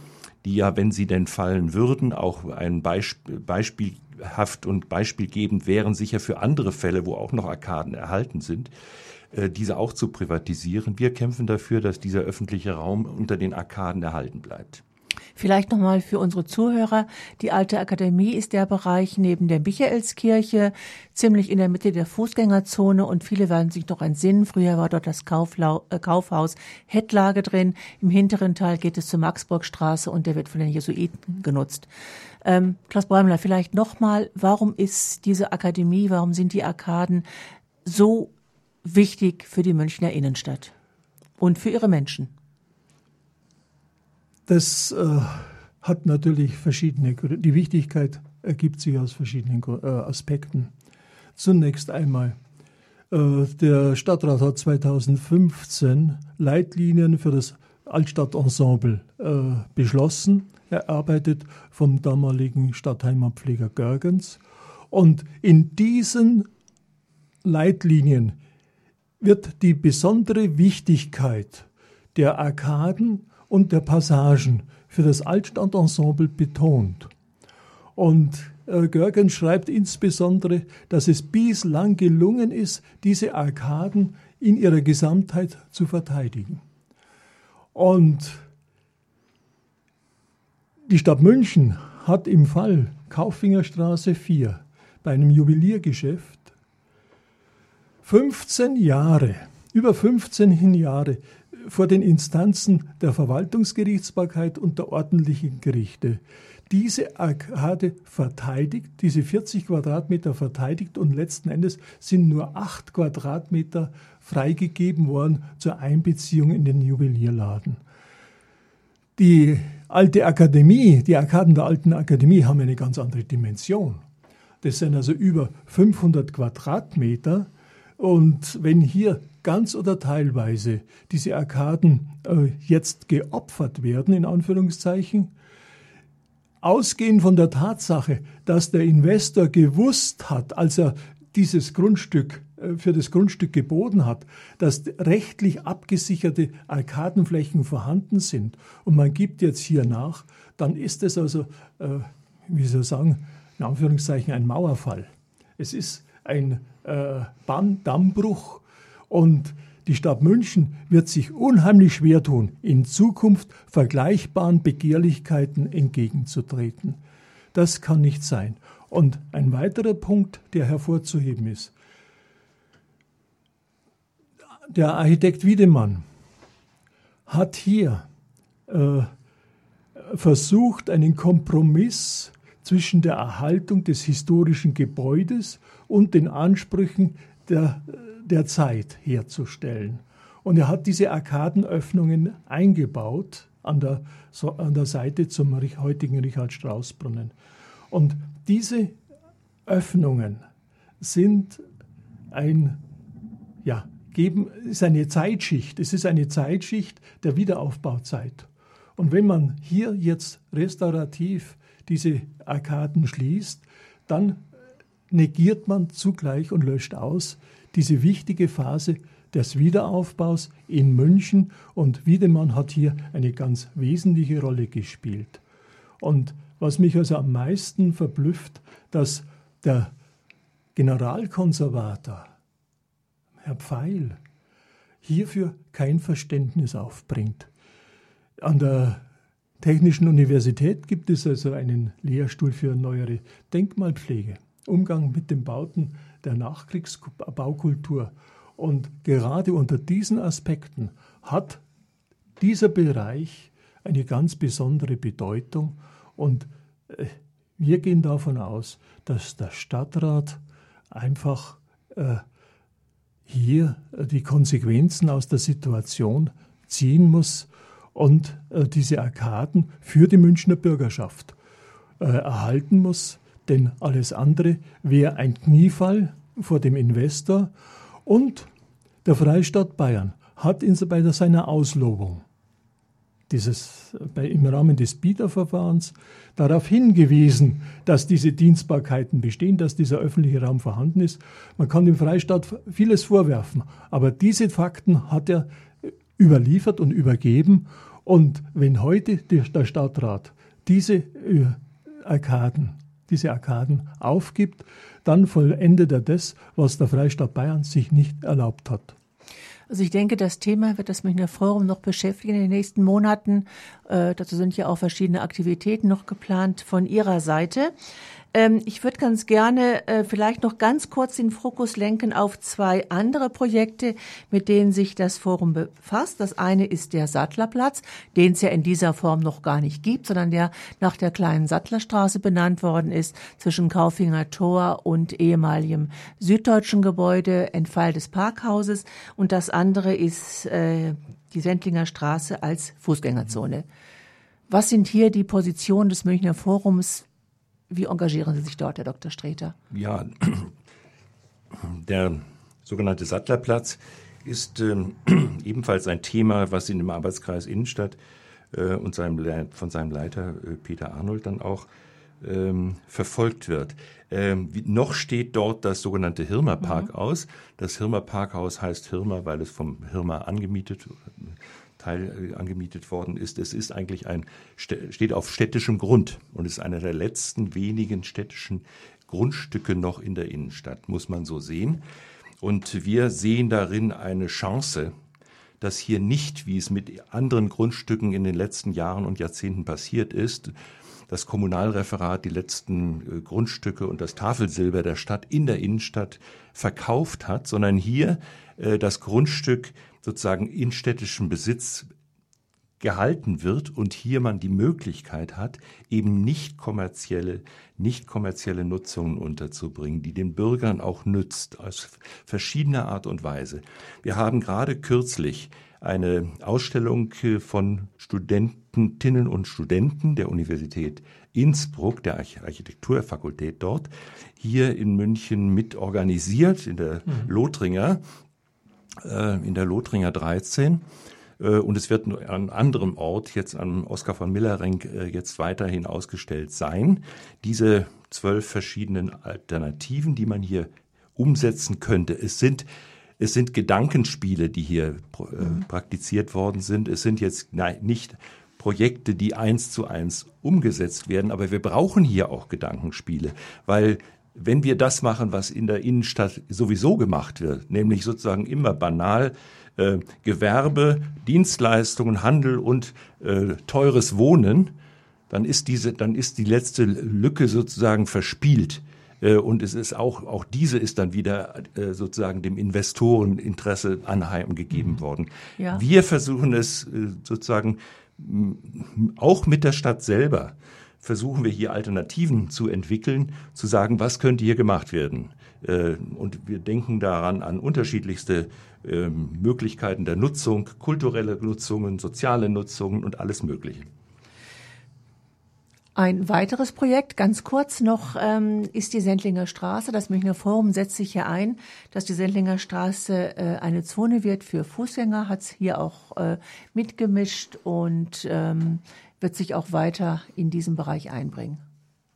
die ja, wenn sie denn fallen würden, auch ein Beispiel, beispielhaft und beispielgebend wären, sicher für andere Fälle, wo auch noch Arkaden erhalten sind, äh, diese auch zu privatisieren. Wir kämpfen dafür, dass dieser öffentliche Raum unter den Arkaden erhalten bleibt. Vielleicht nochmal für unsere Zuhörer. Die Alte Akademie ist der Bereich neben der Michaelskirche, ziemlich in der Mitte der Fußgängerzone und viele werden sich noch entsinnen. Früher war dort das Kauflau äh, Kaufhaus Hettlage drin. Im hinteren Teil geht es zur Maxburgstraße und der wird von den Jesuiten genutzt. Ähm, Klaus Bräumler, vielleicht nochmal, warum ist diese Akademie, warum sind die Arkaden so wichtig für die Münchner Innenstadt und für ihre Menschen? Das äh, hat natürlich verschiedene Gründe. Die Wichtigkeit ergibt sich aus verschiedenen äh, Aspekten. Zunächst einmal, äh, der Stadtrat hat 2015 Leitlinien für das Altstadtensemble äh, beschlossen, erarbeitet vom damaligen Stadtheimatpfleger Görgens. Und in diesen Leitlinien wird die besondere Wichtigkeit der Arkaden und der Passagen für das Altstadtensemble betont. Und äh, Görgen schreibt insbesondere, dass es bislang gelungen ist, diese Arkaden in ihrer Gesamtheit zu verteidigen. Und die Stadt München hat im Fall Kauffingerstraße 4 bei einem Juweliergeschäft 15 Jahre, über 15 Jahre vor den Instanzen der Verwaltungsgerichtsbarkeit und der ordentlichen Gerichte diese Arkade verteidigt, diese 40 Quadratmeter verteidigt und letzten Endes sind nur 8 Quadratmeter freigegeben worden zur Einbeziehung in den Juwelierladen. Die alte Akademie, die Arkaden der alten Akademie haben eine ganz andere Dimension. Das sind also über 500 Quadratmeter. Und wenn hier ganz oder teilweise diese Arkaden äh, jetzt geopfert werden, in Anführungszeichen, ausgehend von der Tatsache, dass der Investor gewusst hat, als er dieses Grundstück äh, für das Grundstück geboten hat, dass rechtlich abgesicherte Arkadenflächen vorhanden sind und man gibt jetzt hier nach, dann ist es also, äh, wie soll ich sagen, in Anführungszeichen ein Mauerfall. Es ist ein äh, Dammbruch und die Stadt München wird sich unheimlich schwer tun, in Zukunft vergleichbaren Begehrlichkeiten entgegenzutreten. Das kann nicht sein. Und ein weiterer Punkt, der hervorzuheben ist, der Architekt Wiedemann hat hier äh, versucht, einen Kompromiss zwischen der Erhaltung des historischen Gebäudes und den Ansprüchen der der Zeit herzustellen. Und er hat diese Arkadenöffnungen eingebaut an der, so, an der Seite zum heutigen Richard-Strauss-Brunnen. Und diese Öffnungen sind ein, ja, geben, ist eine Zeitschicht. Es ist eine Zeitschicht der Wiederaufbauzeit. Und wenn man hier jetzt restaurativ diese Arkaden schließt, dann negiert man zugleich und löscht aus diese wichtige Phase des Wiederaufbaus in München und Wiedemann hat hier eine ganz wesentliche Rolle gespielt. Und was mich also am meisten verblüfft, dass der Generalkonservator, Herr Pfeil, hierfür kein Verständnis aufbringt. An der Technischen Universität gibt es also einen Lehrstuhl für neuere Denkmalpflege. Umgang mit den Bauten der Nachkriegsbaukultur. Und gerade unter diesen Aspekten hat dieser Bereich eine ganz besondere Bedeutung und äh, wir gehen davon aus, dass der Stadtrat einfach äh, hier die Konsequenzen aus der Situation ziehen muss und äh, diese Arkaden für die Münchner Bürgerschaft äh, erhalten muss, denn alles andere wäre ein Kniefall vor dem Investor und der Freistaat Bayern hat in, bei seiner Auslobung dieses, bei, im Rahmen des Bieterverfahrens darauf hingewiesen, dass diese Dienstbarkeiten bestehen, dass dieser öffentliche Raum vorhanden ist. Man kann dem Freistaat vieles vorwerfen, aber diese Fakten hat er überliefert und übergeben. Und wenn heute der Stadtrat diese äh, Arkaden, diese Arkaden aufgibt, dann vollendet er das, was der Freistaat Bayern sich nicht erlaubt hat. Also ich denke, das Thema wird das Münchner Forum noch beschäftigen in den nächsten Monaten. Äh, dazu sind ja auch verschiedene Aktivitäten noch geplant von Ihrer Seite. Ähm, ich würde ganz gerne äh, vielleicht noch ganz kurz den Fokus lenken auf zwei andere Projekte, mit denen sich das Forum befasst. Das eine ist der Sattlerplatz, den es ja in dieser Form noch gar nicht gibt, sondern der nach der kleinen Sattlerstraße benannt worden ist, zwischen Kaufinger Tor und ehemaligem süddeutschen Gebäude, Entfall des Parkhauses. Und das andere ist äh, die Sendlinger Straße als Fußgängerzone. Was sind hier die Positionen des Münchner Forums? Wie engagieren Sie sich dort, Herr Dr. Streter? Ja, [CLEARS THROAT] der sogenannte Sattlerplatz ist äh, [CLEARS THROAT] ebenfalls ein Thema, was in dem Arbeitskreis Innenstadt äh, und seinem, von seinem Leiter äh, Peter Arnold dann auch ähm, verfolgt wird. Ähm, wie, noch steht dort das sogenannte Hirmer Park mhm. aus. Das Hirmer Parkhaus heißt Hirmer, weil es vom Hirmer angemietet Teil äh, angemietet worden ist. Es ist eigentlich ein, steht auf städtischem Grund und ist einer der letzten wenigen städtischen Grundstücke noch in der Innenstadt, muss man so sehen. Und wir sehen darin eine Chance, dass hier nicht, wie es mit anderen Grundstücken in den letzten Jahren und Jahrzehnten passiert ist, das Kommunalreferat die letzten äh, Grundstücke und das Tafelsilber der Stadt in der Innenstadt verkauft hat, sondern hier äh, das Grundstück sozusagen in städtischem Besitz gehalten wird und hier man die Möglichkeit hat, eben nicht kommerzielle, nicht kommerzielle Nutzungen unterzubringen, die den Bürgern auch nützt, aus verschiedener Art und Weise. Wir haben gerade kürzlich eine Ausstellung von Studentinnen und Studenten der Universität Innsbruck, der Architekturfakultät dort, hier in München mit organisiert, in der mhm. Lothringer äh, in der Lothringer 13. Äh, und es wird an anderem Ort, jetzt am Oskar von Millereng, äh, jetzt weiterhin ausgestellt sein. Diese zwölf verschiedenen Alternativen, die man hier umsetzen könnte. Es sind es sind Gedankenspiele, die hier äh, mhm. praktiziert worden sind. Es sind jetzt nein, nicht Projekte, die eins zu eins umgesetzt werden, aber wir brauchen hier auch Gedankenspiele, weil wenn wir das machen, was in der Innenstadt sowieso gemacht wird, nämlich sozusagen immer banal äh, Gewerbe, Dienstleistungen, Handel und äh, teures Wohnen, dann ist diese, dann ist die letzte Lücke sozusagen verspielt. Äh, und es ist auch, auch diese ist dann wieder äh, sozusagen dem Investoreninteresse anheimgegeben mhm. worden. Ja. Wir versuchen es äh, sozusagen auch mit der Stadt selber versuchen wir hier Alternativen zu entwickeln, zu sagen, was könnte hier gemacht werden. Äh, und wir denken daran an unterschiedlichste ähm, Möglichkeiten der Nutzung, kulturelle Nutzungen, soziale Nutzungen und alles Mögliche. Ein weiteres Projekt, ganz kurz noch, ähm, ist die Sendlinger Straße. Das Münchner Forum setzt sich hier ein, dass die Sendlinger Straße äh, eine Zone wird für Fußgänger, hat es hier auch äh, mitgemischt und ähm, wird sich auch weiter in diesem Bereich einbringen.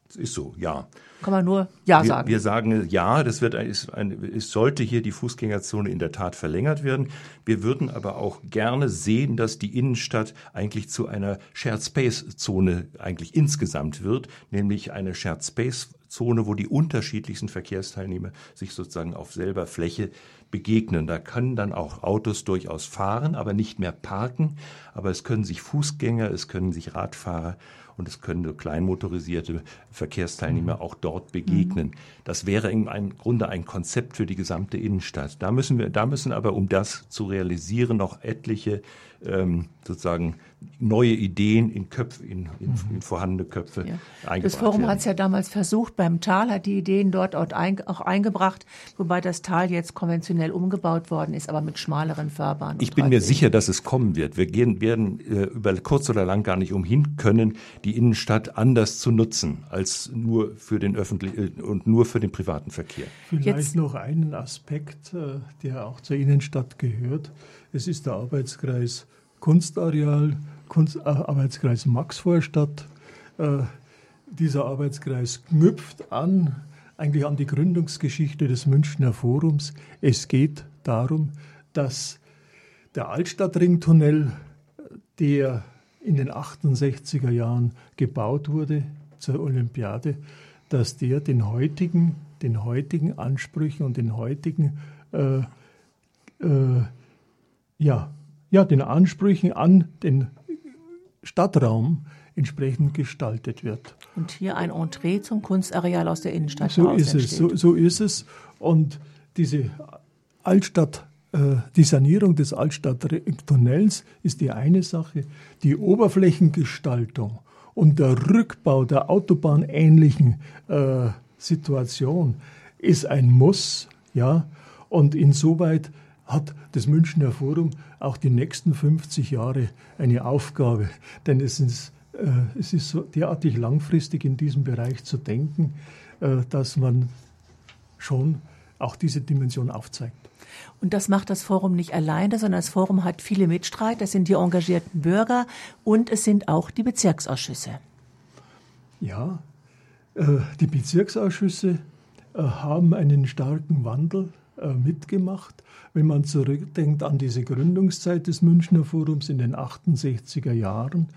Das ist so, ja. Kann man nur Ja wir, sagen. Wir sagen ja, das wird ist ein, es sollte hier die Fußgängerzone in der Tat verlängert werden. Wir würden aber auch gerne sehen, dass die Innenstadt eigentlich zu einer Shared Space Zone eigentlich insgesamt wird, nämlich eine Shared Space Zone, wo die unterschiedlichsten Verkehrsteilnehmer sich sozusagen auf selber Fläche begegnen. Da können dann auch Autos durchaus fahren, aber nicht mehr parken. Aber es können sich Fußgänger, es können sich Radfahrer und es können so kleinmotorisierte Verkehrsteilnehmer auch dort begegnen. Mhm. Das wäre im Grunde ein Konzept für die gesamte Innenstadt. Da müssen wir, da müssen aber, um das zu realisieren, noch etliche ähm, sozusagen neue Ideen in Köpfe, in, in, mhm. in vorhandene Köpfe ja. eingebracht Das Forum hat es ja damals versucht, beim Tal hat die Ideen dort auch eingebracht, wobei das Tal jetzt konventionell umgebaut worden ist, aber mit schmaleren Fahrbahnen. Ich bin mir sicher, dass es kommen wird. Wir gehen, werden äh, über kurz oder lang gar nicht umhin können, die Innenstadt anders zu nutzen als nur für den öffentlichen äh, und nur für den privaten Verkehr. Vielleicht jetzt. noch einen Aspekt, äh, der auch zur Innenstadt gehört. Es ist der Arbeitskreis Kunstareal, Kunst, äh, Arbeitskreis Maxvorstadt. Äh, dieser Arbeitskreis knüpft an, eigentlich an die Gründungsgeschichte des Münchner Forums. Es geht darum, dass der Altstadtringtunnel, der in den 68er Jahren gebaut wurde zur Olympiade, dass der den heutigen, den heutigen Ansprüchen und den heutigen äh, äh, ja, ja, den Ansprüchen an den Stadtraum entsprechend gestaltet wird. Und hier ein Entree zum Kunstareal aus der Innenstadt. So ist es, so, so, ist es. Und diese Altstadt, äh, die Sanierung des Altstadttunnels ist die eine Sache. Die Oberflächengestaltung und der Rückbau der autobahnähnlichen äh, Situation ist ein Muss, ja. Und insoweit hat das Münchner Forum auch die nächsten 50 Jahre eine Aufgabe. Denn es ist, äh, es ist so derartig langfristig in diesem Bereich zu denken, äh, dass man schon auch diese Dimension aufzeigt. Und das macht das Forum nicht alleine, sondern das Forum hat viele Mitstreiter. Das sind die engagierten Bürger und es sind auch die Bezirksausschüsse. Ja, äh, die Bezirksausschüsse äh, haben einen starken Wandel mitgemacht. Wenn man zurückdenkt an diese Gründungszeit des Münchner Forums in den 68er Jahren,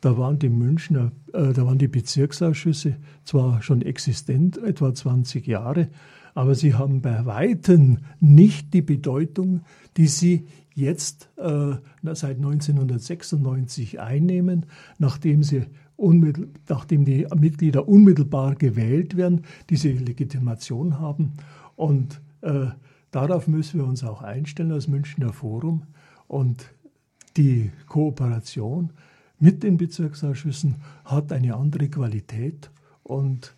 da waren die Münchner, äh, da waren die Bezirksausschüsse zwar schon existent, etwa 20 Jahre, aber sie haben bei weitem nicht die Bedeutung, die sie jetzt äh, seit 1996 einnehmen, nachdem sie nachdem die Mitglieder unmittelbar gewählt werden, diese Legitimation haben und äh, darauf müssen wir uns auch einstellen als Münchner Forum und die Kooperation mit den Bezirksausschüssen hat eine andere Qualität und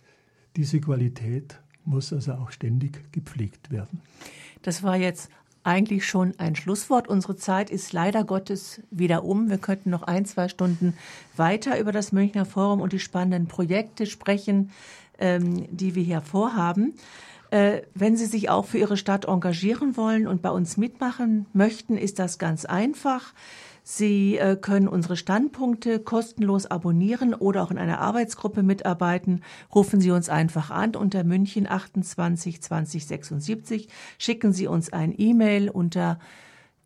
diese Qualität muss also auch ständig gepflegt werden. Das war jetzt eigentlich schon ein Schlusswort. Unsere Zeit ist leider Gottes wieder um. Wir könnten noch ein, zwei Stunden weiter über das Münchner Forum und die spannenden Projekte sprechen, ähm, die wir hier vorhaben. Äh, wenn Sie sich auch für Ihre Stadt engagieren wollen und bei uns mitmachen möchten, ist das ganz einfach. Sie äh, können unsere Standpunkte kostenlos abonnieren oder auch in einer Arbeitsgruppe mitarbeiten. Rufen Sie uns einfach an unter München 28 20 76. Schicken Sie uns ein E-Mail unter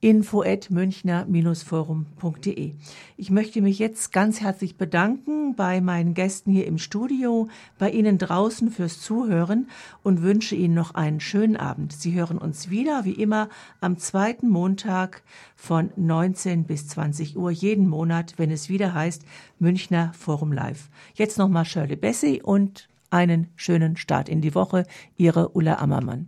info@münchner-forum.de. Ich möchte mich jetzt ganz herzlich bedanken bei meinen Gästen hier im Studio, bei Ihnen draußen fürs Zuhören und wünsche Ihnen noch einen schönen Abend. Sie hören uns wieder, wie immer, am zweiten Montag von 19 bis 20 Uhr jeden Monat, wenn es wieder heißt Münchner Forum Live. Jetzt nochmal Shirley Bessie und einen schönen Start in die Woche. Ihre Ulla Ammermann.